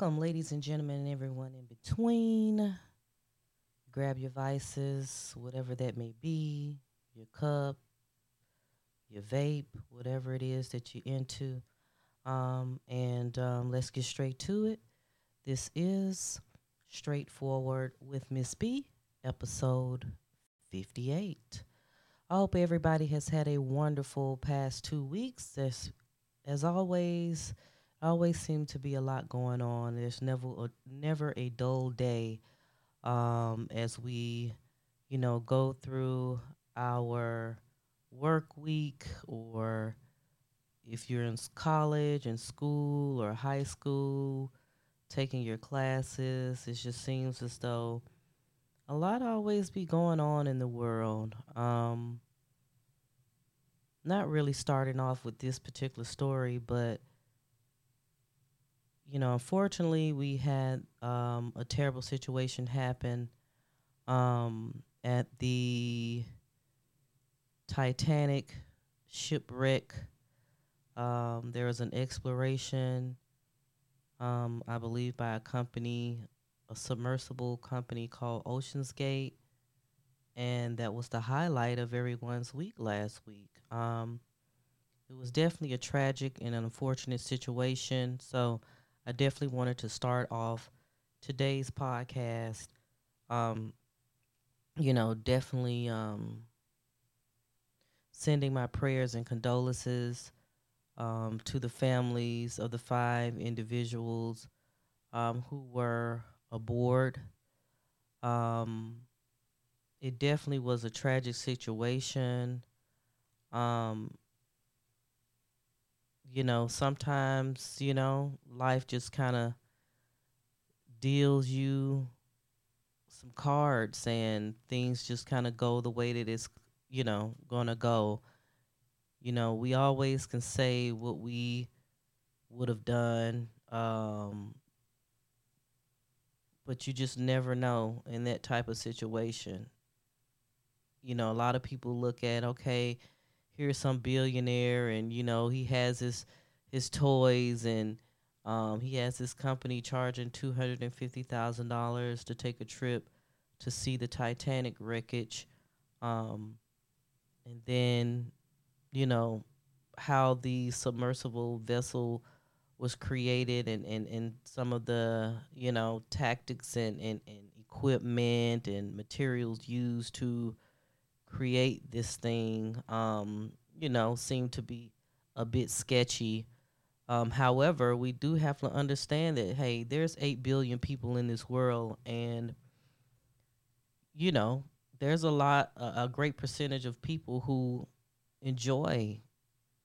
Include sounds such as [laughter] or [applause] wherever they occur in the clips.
Welcome, ladies and gentlemen, and everyone in between. Grab your vices, whatever that may be, your cup, your vape, whatever it is that you're into. Um, and um, let's get straight to it. This is Straightforward with Miss B, episode 58. I hope everybody has had a wonderful past two weeks. As, as always, always seem to be a lot going on. There's never a, never a dull day um, as we, you know, go through our work week or if you're in college and school or high school taking your classes it just seems as though a lot always be going on in the world um, not really starting off with this particular story but you know, unfortunately, we had um, a terrible situation happen um, at the Titanic shipwreck. Um, there was an exploration, um, I believe, by a company, a submersible company called Ocean's Gate, and that was the highlight of everyone's week last week. Um, it was definitely a tragic and an unfortunate situation. So, I definitely wanted to start off today's podcast. Um, you know, definitely um, sending my prayers and condolences um, to the families of the five individuals um, who were aboard. Um, it definitely was a tragic situation. Um, you know, sometimes, you know, life just kind of deals you some cards and things just kind of go the way that it's, you know, going to go. You know, we always can say what we would have done, um, but you just never know in that type of situation. You know, a lot of people look at, okay, here's some billionaire and you know he has his his toys and um, he has this company charging two hundred and fifty thousand dollars to take a trip to see the Titanic wreckage, um, and then you know how the submersible vessel was created and, and, and some of the you know tactics and, and, and equipment and materials used to create this thing, um, you know, seem to be a bit sketchy. Um, however, we do have to understand that hey, there's eight billion people in this world, and you know, there's a lot, a, a great percentage of people who enjoy,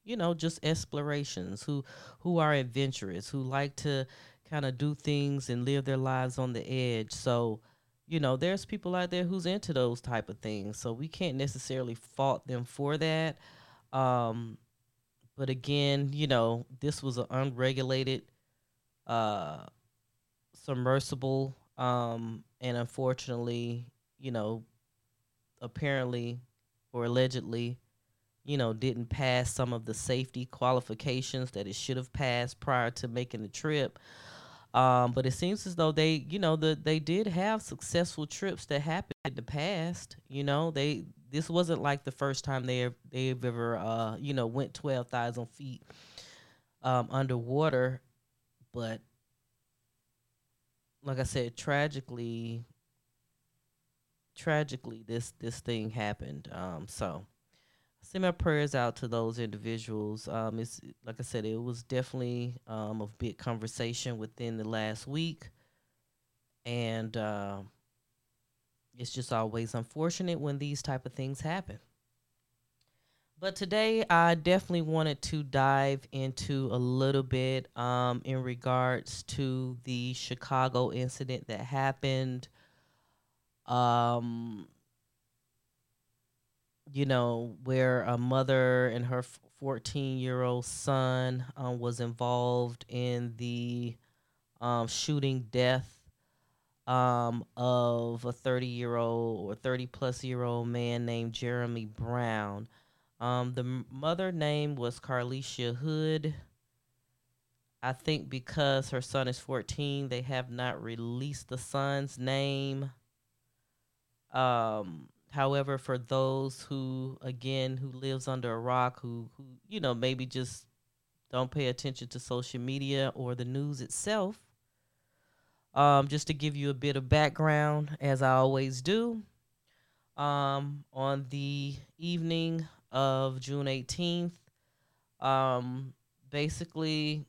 you know, just explorations, who who are adventurous, who like to kind of do things and live their lives on the edge. So you know, there's people out there who's into those type of things. So we can't necessarily fault them for that. Um, but again, you know, this was an unregulated uh, submersible. Um, and unfortunately, you know, apparently or allegedly, you know, didn't pass some of the safety qualifications that it should have passed prior to making the trip. Um, but it seems as though they, you know, the they did have successful trips that happened in the past. You know, they this wasn't like the first time they they've ever, uh, you know, went twelve thousand feet um, underwater. But like I said, tragically, tragically, this this thing happened. Um, so send my prayers out to those individuals. Um, it's like I said, it was definitely um, a big conversation within the last week, and uh, it's just always unfortunate when these type of things happen. But today, I definitely wanted to dive into a little bit um, in regards to the Chicago incident that happened. Um, you know, where a mother and her 14 year old son um, was involved in the um, shooting death um, of a 30 year old or 30 plus year old man named Jeremy Brown. Um, the mother name was Carlishia Hood. I think because her son is 14, they have not released the son's name. Um, however, for those who, again, who lives under a rock, who, who, you know, maybe just don't pay attention to social media or the news itself, um, just to give you a bit of background, as I always do, um, on the evening of June 18th, um, basically,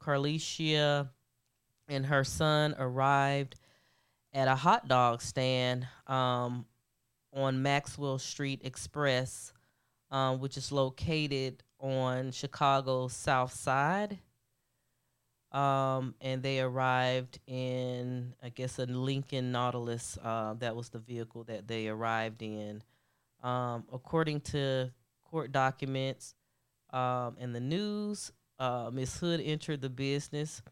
Carlishia and her son arrived at a hot dog stand um, on Maxwell Street Express, um, which is located on Chicago's South Side. Um, and they arrived in, I guess, a Lincoln Nautilus. Uh, that was the vehicle that they arrived in. Um, according to court documents um, and the news, uh, Miss Hood entered the business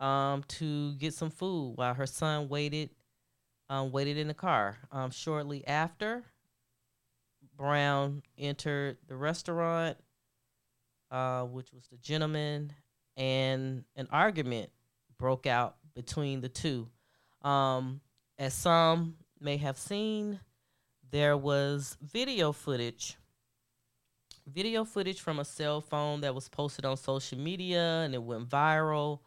um, to get some food while her son waited um, waited in the car. Um, shortly after, Brown entered the restaurant, uh, which was the gentleman, and an argument broke out between the two. Um, as some may have seen, there was video footage video footage from a cell phone that was posted on social media and it went viral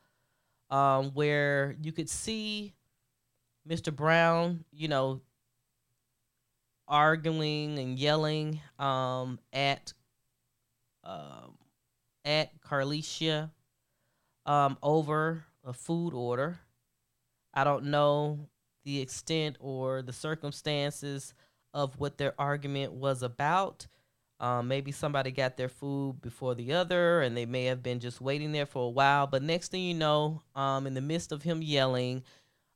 um, where you could see Mr. Brown, you know, arguing and yelling um, at um, at Carlishia um, over a food order. I don't know the extent or the circumstances of what their argument was about. Um, maybe somebody got their food before the other, and they may have been just waiting there for a while. But next thing you know, um, in the midst of him yelling,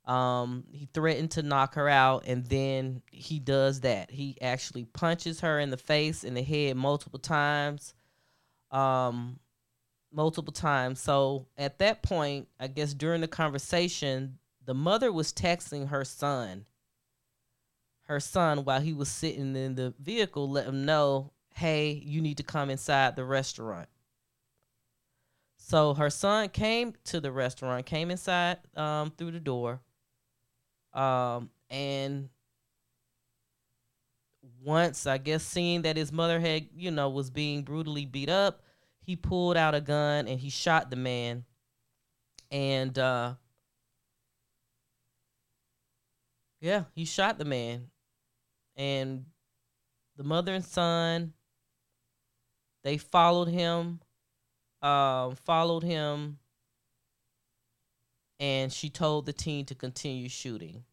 um, he threatened to knock her out, and then he does that. He actually punches her in the face and the head multiple times. Um, multiple times. So at that point, I guess during the conversation, the mother was texting her son, her son, while he was sitting in the vehicle, let him know hey, you need to come inside the restaurant. So her son came to the restaurant, came inside um, through the door, um, and once I guess seeing that his mother had, you know, was being brutally beat up, he pulled out a gun and he shot the man. And uh, yeah, he shot the man. And the mother and son they followed him, um, followed him, and she told the teen to continue shooting.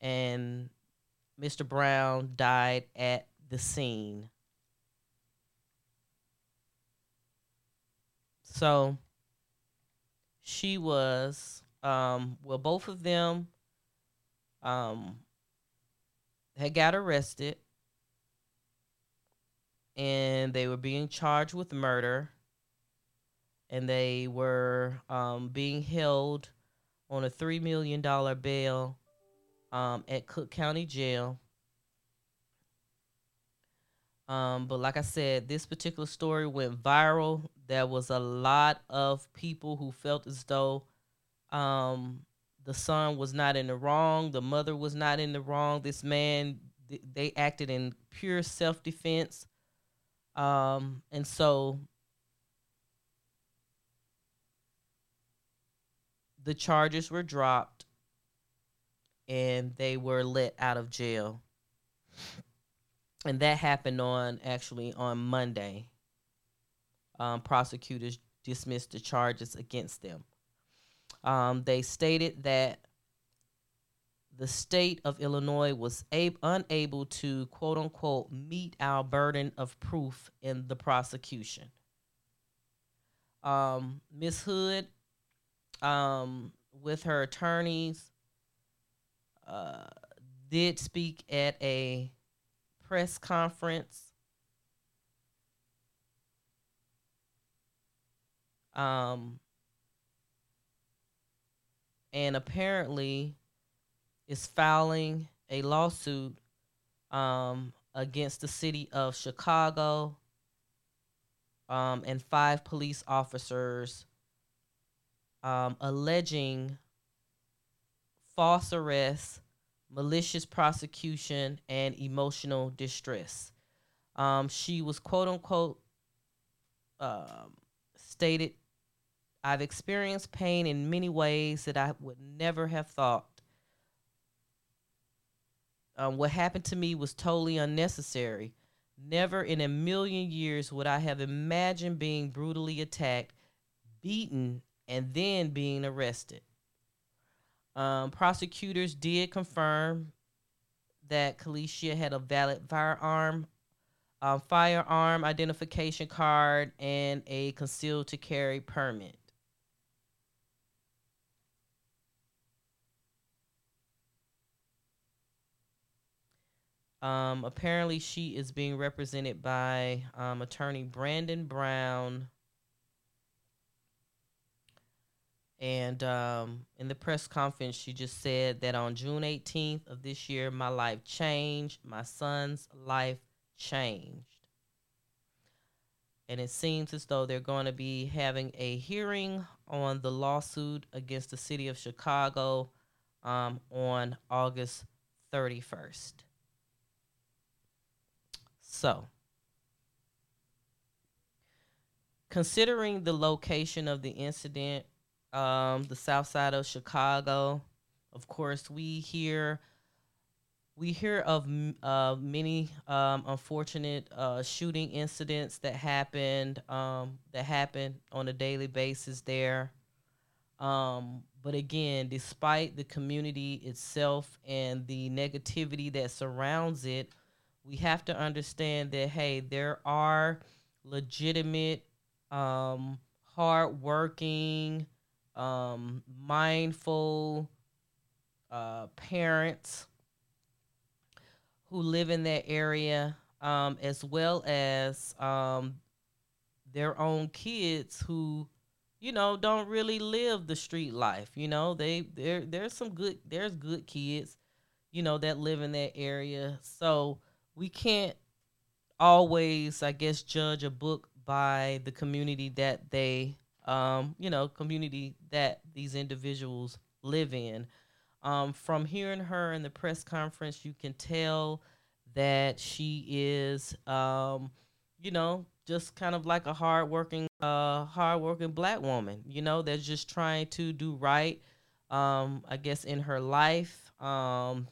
And Mr. Brown died at the scene. So she was, um, well, both of them um, had got arrested and they were being charged with murder and they were um, being held on a $3 million bail um, at Cook County Jail. Um, but like I said, this particular story went viral. There was a lot of people who felt as though um, the son was not in the wrong, the mother was not in the wrong. This man, th- they acted in pure self defense. Um, and so the charges were dropped and they were let out of jail. And that happened on actually on Monday. Um, prosecutors dismissed the charges against them. Um, they stated that the state of Illinois was ab- unable to quote unquote meet our burden of proof in the prosecution. Um, Hood, um, with her attorneys, uh, did speak at a press conference. Um, and apparently, is filing a lawsuit um, against the city of Chicago um, and five police officers um, alleging false arrest, malicious prosecution, and emotional distress. Um, she was quote unquote um, stated, I've experienced pain in many ways that I would never have thought. Um, what happened to me was totally unnecessary. Never in a million years would I have imagined being brutally attacked, beaten, and then being arrested. Um, prosecutors did confirm that Carlishia had a valid firearm, firearm identification card, and a concealed to carry permit. Um, apparently, she is being represented by um, attorney Brandon Brown And um, in the press conference, she just said that on June 18th of this year, my life changed. My son's life changed. And it seems as though they're going to be having a hearing on the lawsuit against the city of Chicago um, on August 31st. So, considering the location of the incident, um, the south side of Chicago. Of course, we hear we hear of uh, many um, unfortunate uh, shooting incidents that happened um, that happen on a daily basis there. Um, but again, despite the community itself and the negativity that surrounds it, we have to understand that hey, there are legitimate, um, hardworking, um, mindful uh, parents who live in that area, um, as well as um, their own kids who, you know, don't really live the street life. You know, they there there's some good there's good kids, you know, that live in that area. So we can't always, I guess, judge a book by the community that they um, you know, community that these individuals live in. Um, from hearing her in the press conference, you can tell that she is, um, you know, just kind of like a hardworking, uh, hardworking black woman. You know, that's just trying to do right. Um, I guess in her life, um,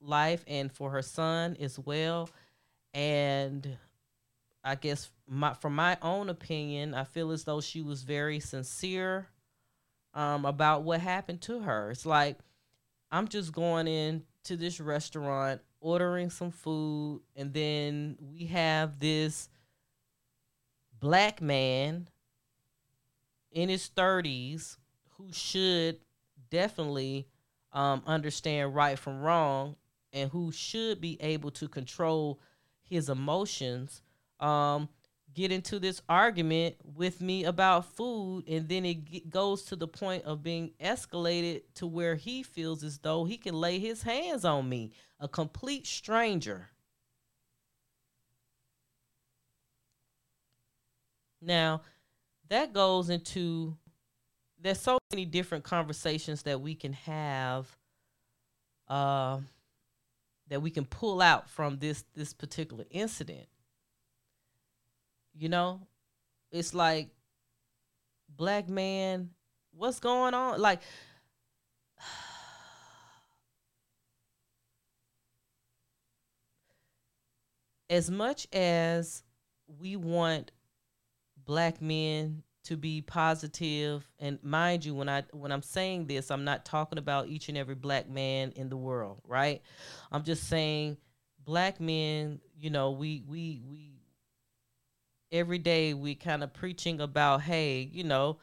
life, and for her son as well. And I guess my from my own opinion, I feel as though she was very sincere um, about what happened to her. It's like I'm just going in to this restaurant, ordering some food, and then we have this black man in his 30s who should definitely um, understand right from wrong and who should be able to control his emotions um, get into this argument with me about food and then it g- goes to the point of being escalated to where he feels as though he can lay his hands on me a complete stranger. Now that goes into there's so many different conversations that we can have uh, that we can pull out from this this particular incident you know, it's like black man, what's going on? Like [sighs] as much as we want black men to be positive and mind you when i when i'm saying this i'm not talking about each and every black man in the world right i'm just saying black men you know we we we every day we kind of preaching about hey you know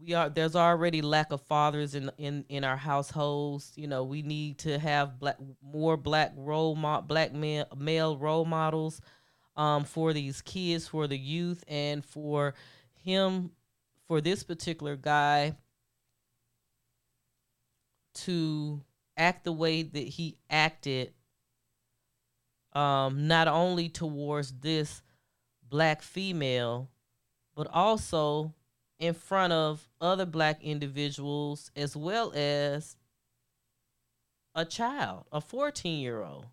we are there's already lack of fathers in in in our households. You know we need to have black more black role mo- black male, male role models um, for these kids for the youth and for him for this particular guy to act the way that he acted um, not only towards this black female, but also in front of other black individuals as well as a child, a 14 year old.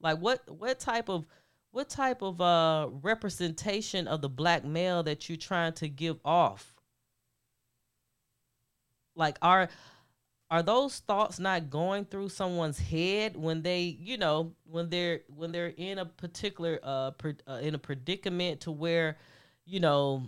Like what what type of what type of uh representation of the black male that you're trying to give off? Like are are those thoughts not going through someone's head when they you know when they're when they're in a particular uh, pre- uh, in a predicament to where you know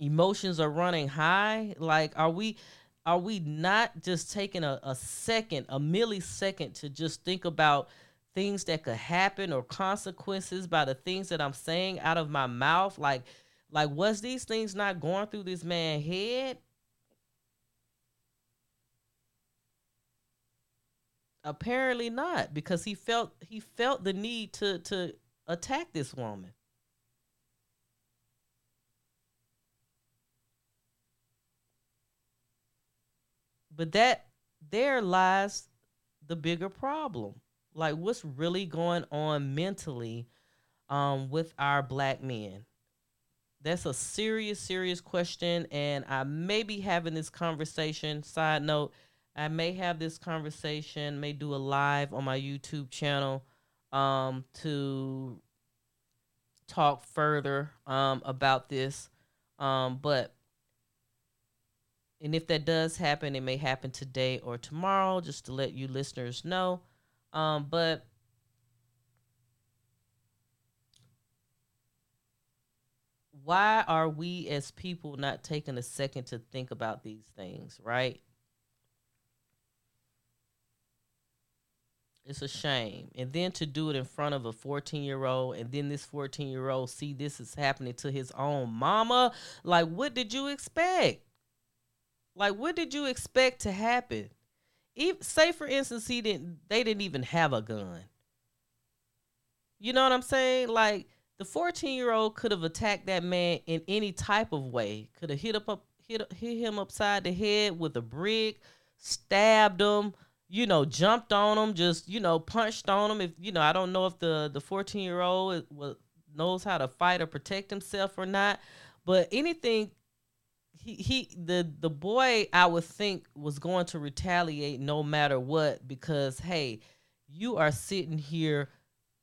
emotions are running high? Like are we are we not just taking a, a second a millisecond to just think about things that could happen or consequences by the things that i'm saying out of my mouth? Like like was these things not going through this man's head apparently not because he felt he felt the need to to attack this woman. But that there lies the bigger problem. Like what's really going on mentally um with our black men? That's a serious serious question and i may be having this conversation side note I may have this conversation, may do a live on my YouTube channel um, to talk further um, about this. Um, but, and if that does happen, it may happen today or tomorrow, just to let you listeners know. Um, but, why are we as people not taking a second to think about these things, right? It's a shame. And then to do it in front of a 14 year old, and then this 14 year old see this is happening to his own mama. Like, what did you expect? Like, what did you expect to happen? Even, say, for instance, he didn't. They didn't even have a gun. You know what I'm saying? Like, the 14 year old could have attacked that man in any type of way. Could have hit up, up hit hit him upside the head with a brick, stabbed him you know, jumped on him, just you know, punched on him. If you know, I don't know if the the fourteen year old knows how to fight or protect himself or not, but anything. He, he the the boy I would think was going to retaliate no matter what because hey you are sitting here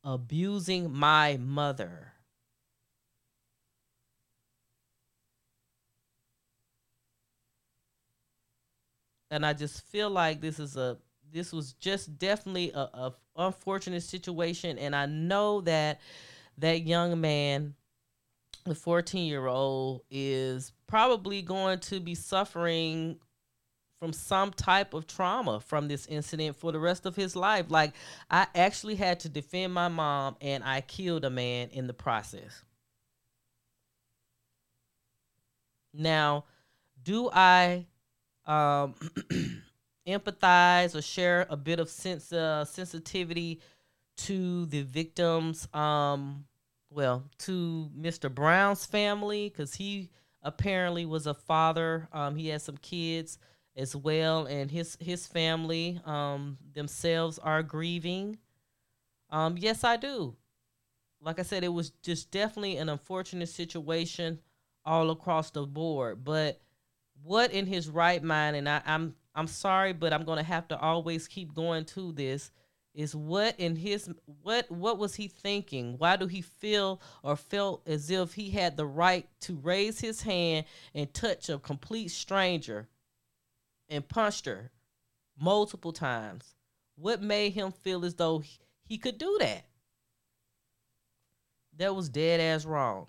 abusing my mother and I just feel like this is a this was just definitely a, a unfortunate situation, and I know that that young man, the 14 year old, is probably going to be suffering from some type of trauma from this incident for the rest of his life. Like, I actually had to defend my mom and I killed a man in the process. Now, do I um [clears throat] empathize or share a bit of sense uh, sensitivity to the victims um well to Mr. Brown's family cuz he apparently was a father um he had some kids as well and his his family um themselves are grieving um yes I do like I said it was just definitely an unfortunate situation all across the board but what in his right mind and I, I'm I'm sorry, but I'm gonna have to always keep going to this. Is what in his what what was he thinking? Why do he feel or felt as if he had the right to raise his hand and touch a complete stranger and punched her multiple times? What made him feel as though he, he could do that? That was dead ass wrong.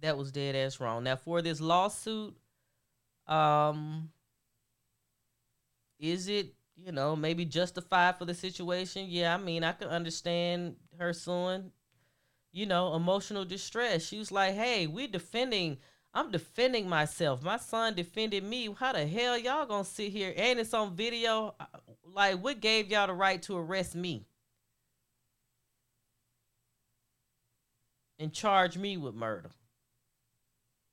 That was dead ass wrong. Now for this lawsuit, um, is it you know maybe justified for the situation? Yeah, I mean I can understand her suing. You know, emotional distress. She was like, "Hey, we're defending." I'm defending myself. My son defended me. How the hell y'all gonna sit here? And it's on video. Like, what gave y'all the right to arrest me and charge me with murder?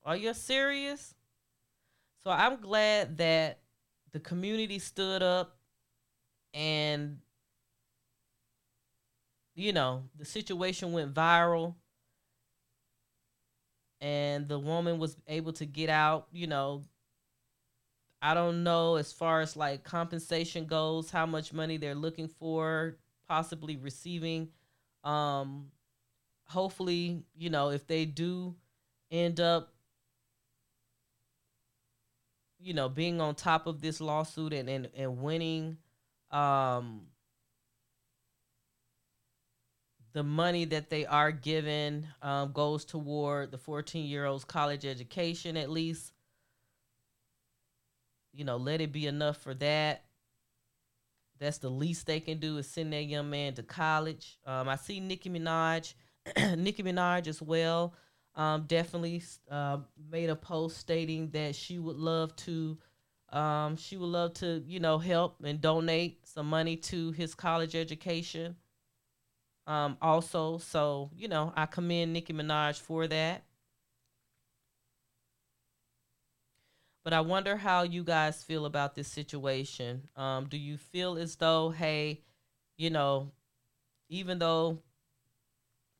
Are you serious? So I'm glad that the community stood up and you know, the situation went viral and the woman was able to get out, you know, I don't know as far as like compensation goes, how much money they're looking for, possibly receiving. Um, hopefully, you know, if they do end up, you know, being on top of this lawsuit and and, and winning, um, the money that they are given um, goes toward the 14 year old's college education at least you know, let it be enough for that. That's the least they can do is send that young man to college. Um, I see Nicki Minaj, [clears throat] Nicki Minaj as well. Um, definitely uh, made a post stating that she would love to, um, she would love to, you know, help and donate some money to his college education. Um, also, so you know, I commend Nicki Minaj for that. But I wonder how you guys feel about this situation. Um, do you feel as though, hey, you know, even though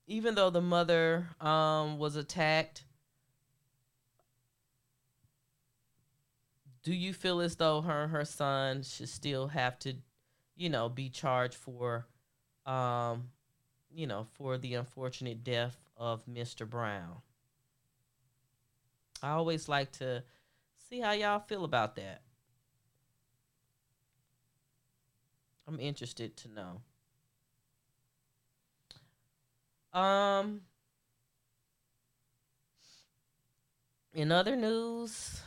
even though the mother um, was attacked, do you feel as though her and her son should still have to, you know, be charged for, um, you know, for the unfortunate death of Mr. Brown? I always like to See how y'all feel about that. I'm interested to know. Um in other news,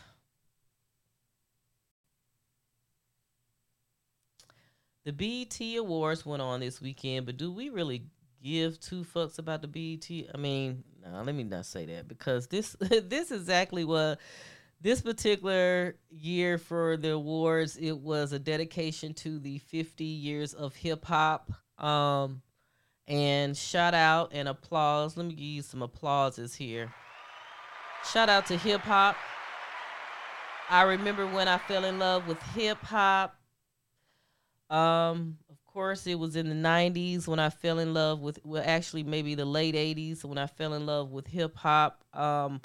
the BET Awards went on this weekend, but do we really give two fucks about the BET? I mean, no, let me not say that because this [laughs] this is exactly what this particular year for the awards, it was a dedication to the 50 years of hip hop. Um, and shout out and applause. Let me give you some applauses here. Shout out to hip hop. I remember when I fell in love with hip hop. Um, of course, it was in the 90s when I fell in love with, well, actually, maybe the late 80s when I fell in love with hip hop. Um,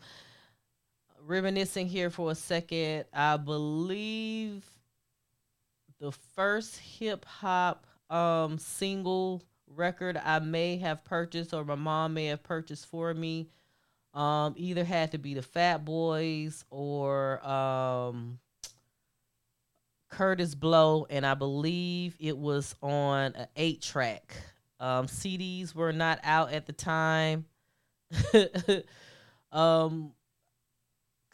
reminiscing here for a second. I believe the first hip hop um single record I may have purchased or my mom may have purchased for me um either had to be the Fat Boys or um Kurtis Blow and I believe it was on an 8 track. Um CDs were not out at the time. [laughs] um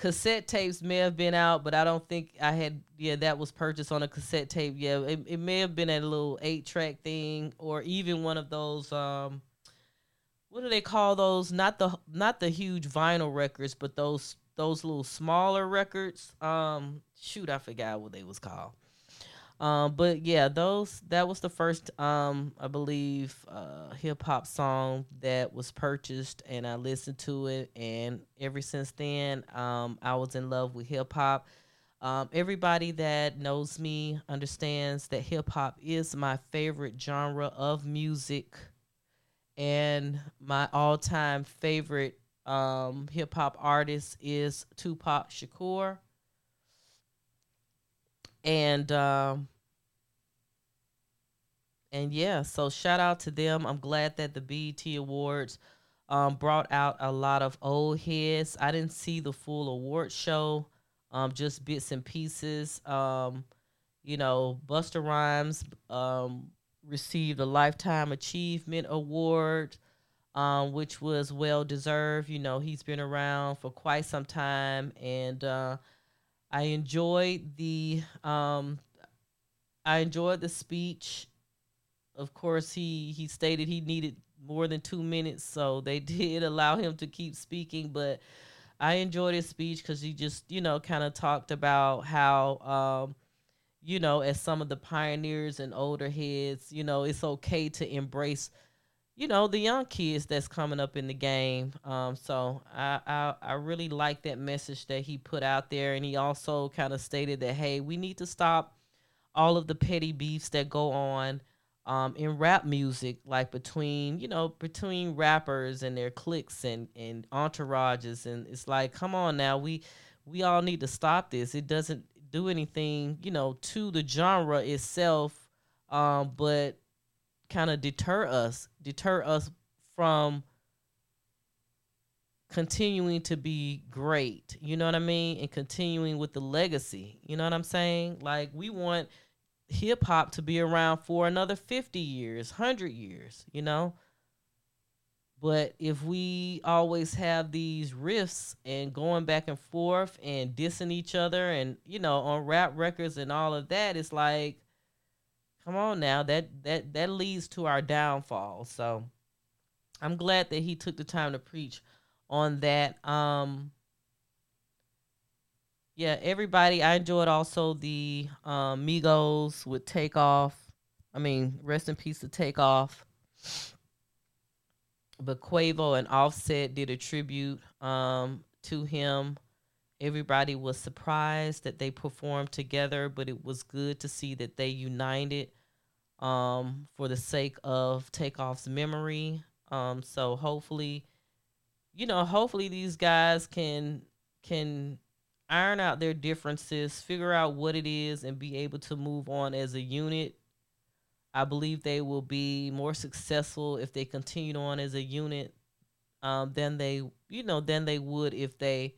cassette tapes may have been out, but I don't think I had. Yeah, that was purchased on a cassette tape. Yeah, it, it may have been a little eight track thing, or even one of those. Um, what do they call those? Not the not the huge vinyl records, but those those little smaller records. Um, shoot, I forgot what they was called. Um, but yeah, those that was the first um I believe uh hip hop song that was purchased and I listened to it and ever since then um I was in love with hip hop. Um, everybody that knows me understands that hip hop is my favorite genre of music and my all-time favorite um hip hop artist is Tupac Shakur and um and yeah, so shout out to them. I'm glad that the BET Awards um, brought out a lot of old heads. I didn't see the full award show, um, just bits and pieces. Um, you know, Busta Rhymes um, received a Lifetime Achievement Award, um, which was well deserved. You know, he's been around for quite some time, and uh, I enjoyed the um, I enjoyed the speech of course, he he stated he needed more than two minutes, so they [laughs] did allow him to keep speaking. But I enjoyed his speech because he just you know kind of talked about how. Um, you know, as some of the pioneers and older heads, you know, it's okay to embrace, you know, the young kids that's coming up in the game. Um, so I, I I really like that message that he put out there, and he also kind of stated that hey, we need to stop all of the petty beefs that go on um, in rap music, like between you know between rappers and their cliques and and entourages, and it's like, come on now, we we all need to stop this. It doesn't do anything, you know, to the genre itself, um, but kind of deter us, deter us from continuing to be great. You know what I mean? And continuing with the legacy. You know what I'm saying? Like we want hip hop to be around for another 50 years, 100 years, you know? But if we always have these riffs and going back and forth and dissing each other and, you know, on rap records and all of that, it's like, come on now, that that that leads to our downfall. So I'm glad that he took the time to preach on that. Um yeah, everybody. I enjoyed also the um, Migos with Takeoff. I mean, rest in peace to Takeoff. But Quavo and Offset did a tribute um, to him. Everybody was surprised that they performed together, but it was good to see that they united um, for the sake of Takeoff's memory. Um, so hopefully, you know, hopefully these guys can can iron out their differences, figure out what it is, and be able to move on as a unit. I believe they will be more successful if they continue on as a unit um, than they, you know, than they would if they,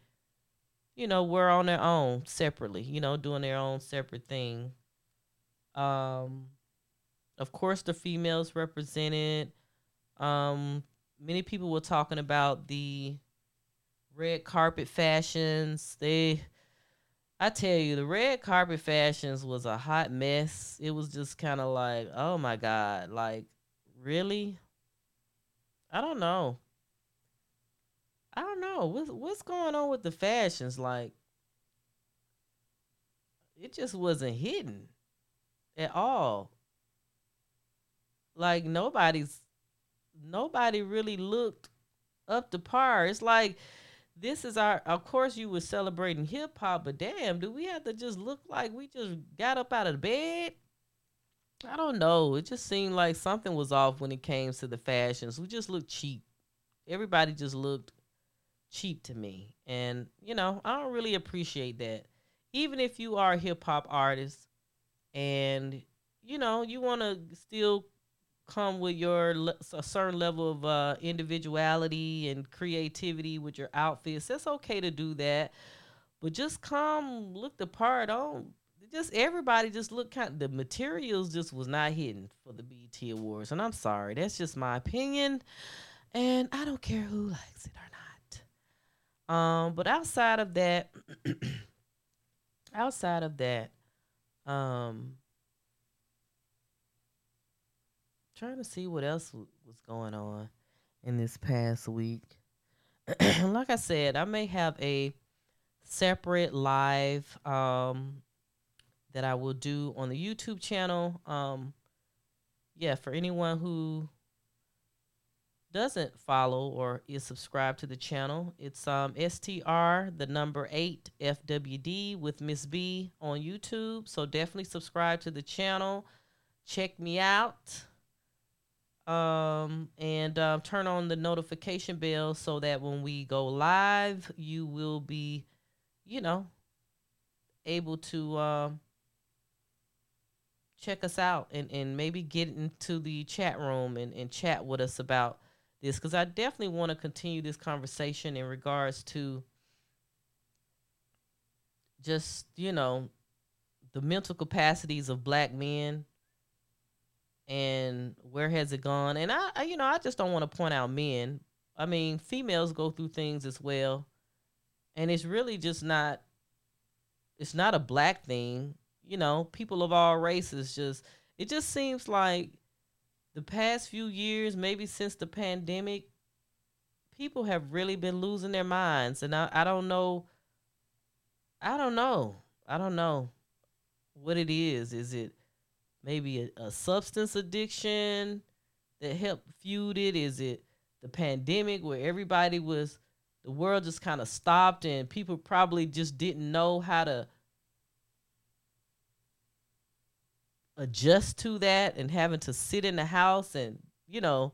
you know, were on their own separately, you know, doing their own separate thing. Um, of course, the females represented. Um, many people were talking about the red carpet fashions. They I tell you, the red carpet fashions was a hot mess. It was just kind of like, oh my god, like really? I don't know. I don't know what's what's going on with the fashions. Like, it just wasn't hidden at all. Like nobody's nobody really looked up to par. It's like this is our of course you were celebrating hip hop, but damn, do we have to just look like we just got up out of bed? I don't know. It just seemed like something was off when it came to the fashions. We just looked cheap. Everybody just looked cheap to me. And, you know, I don't really appreciate that. Even if you are a hip hop artist and, you know, you want to still come with your a certain level of uh, individuality and creativity with your outfits. It's okay to do that, but just come look the part. On just everybody just look kind. The materials just was not hidden for the BET Awards, and I'm sorry. That's just my opinion, and I don't care who likes it or not. Um, but outside of that, [clears throat] outside of that, um trying to see what else w- was going on in this past week. [clears throat] like I said, I may have a separate live um, that I will do on the YouTube channel. Um, yeah, for anyone who doesn't follow or is subscribed to the channel, it's um STR the number eight FWD with Miss B on YouTube. So definitely subscribe to the channel. Check me out um, and uh, turn on the notification bell so that when we go live, you will be, you know, able to um, check us out and, and maybe get into the chat room and, and chat with us about this. Because I definitely want to continue this conversation in regards to just, you know, the mental capacities of black men and where has it gone? And I, I you know, I just don't want to point out men. I mean, females go through things as well, and it's really just not. It's not a black thing, you know. People of all races just. It just seems like the past few years, maybe since the pandemic, people have really been losing their minds, and I, I don't know. I don't know. I don't know what it is. Is it maybe a, a substance addiction that helped feud it? Is it the pandemic where everybody was the world just kind of stopped and people probably just didn't know how to adjust to that and having to sit in the house and you know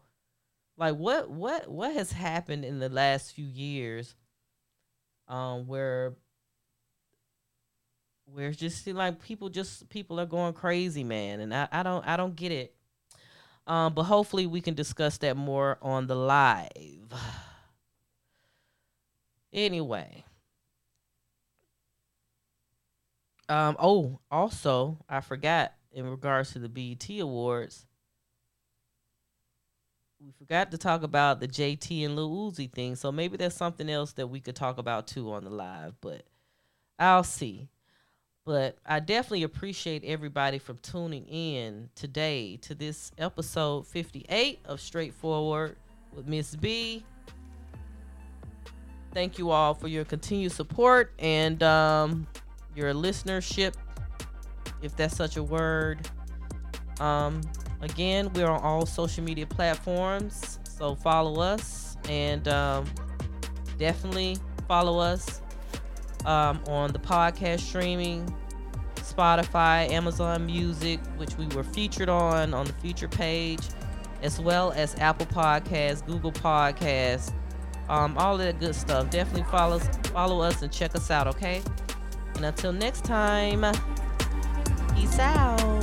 like what what what has happened in the last few years um where where it's just like people just people are going crazy man and I, I don't I don't get it um but hopefully we can discuss that more on the live [sighs] anyway um oh also I forgot in regards to the BET Awards, we forgot to talk about the JT and Lil Uzi thing. So maybe there's something else that we could talk about too on the live, but I'll see. But I definitely appreciate everybody for tuning in today to this episode 58 of Straightforward with Miss B. Thank you all for your continued support and um, your listenership if that's such a word. Um, again, we're on all social media platforms, so follow us and um, definitely follow us um, on the podcast streaming, Spotify, Amazon Music, which we were featured on on the feature page, as well as Apple Podcasts, Google Podcasts, um, all that good stuff. Definitely follow follow us and check us out, okay? And until next time. Peace out.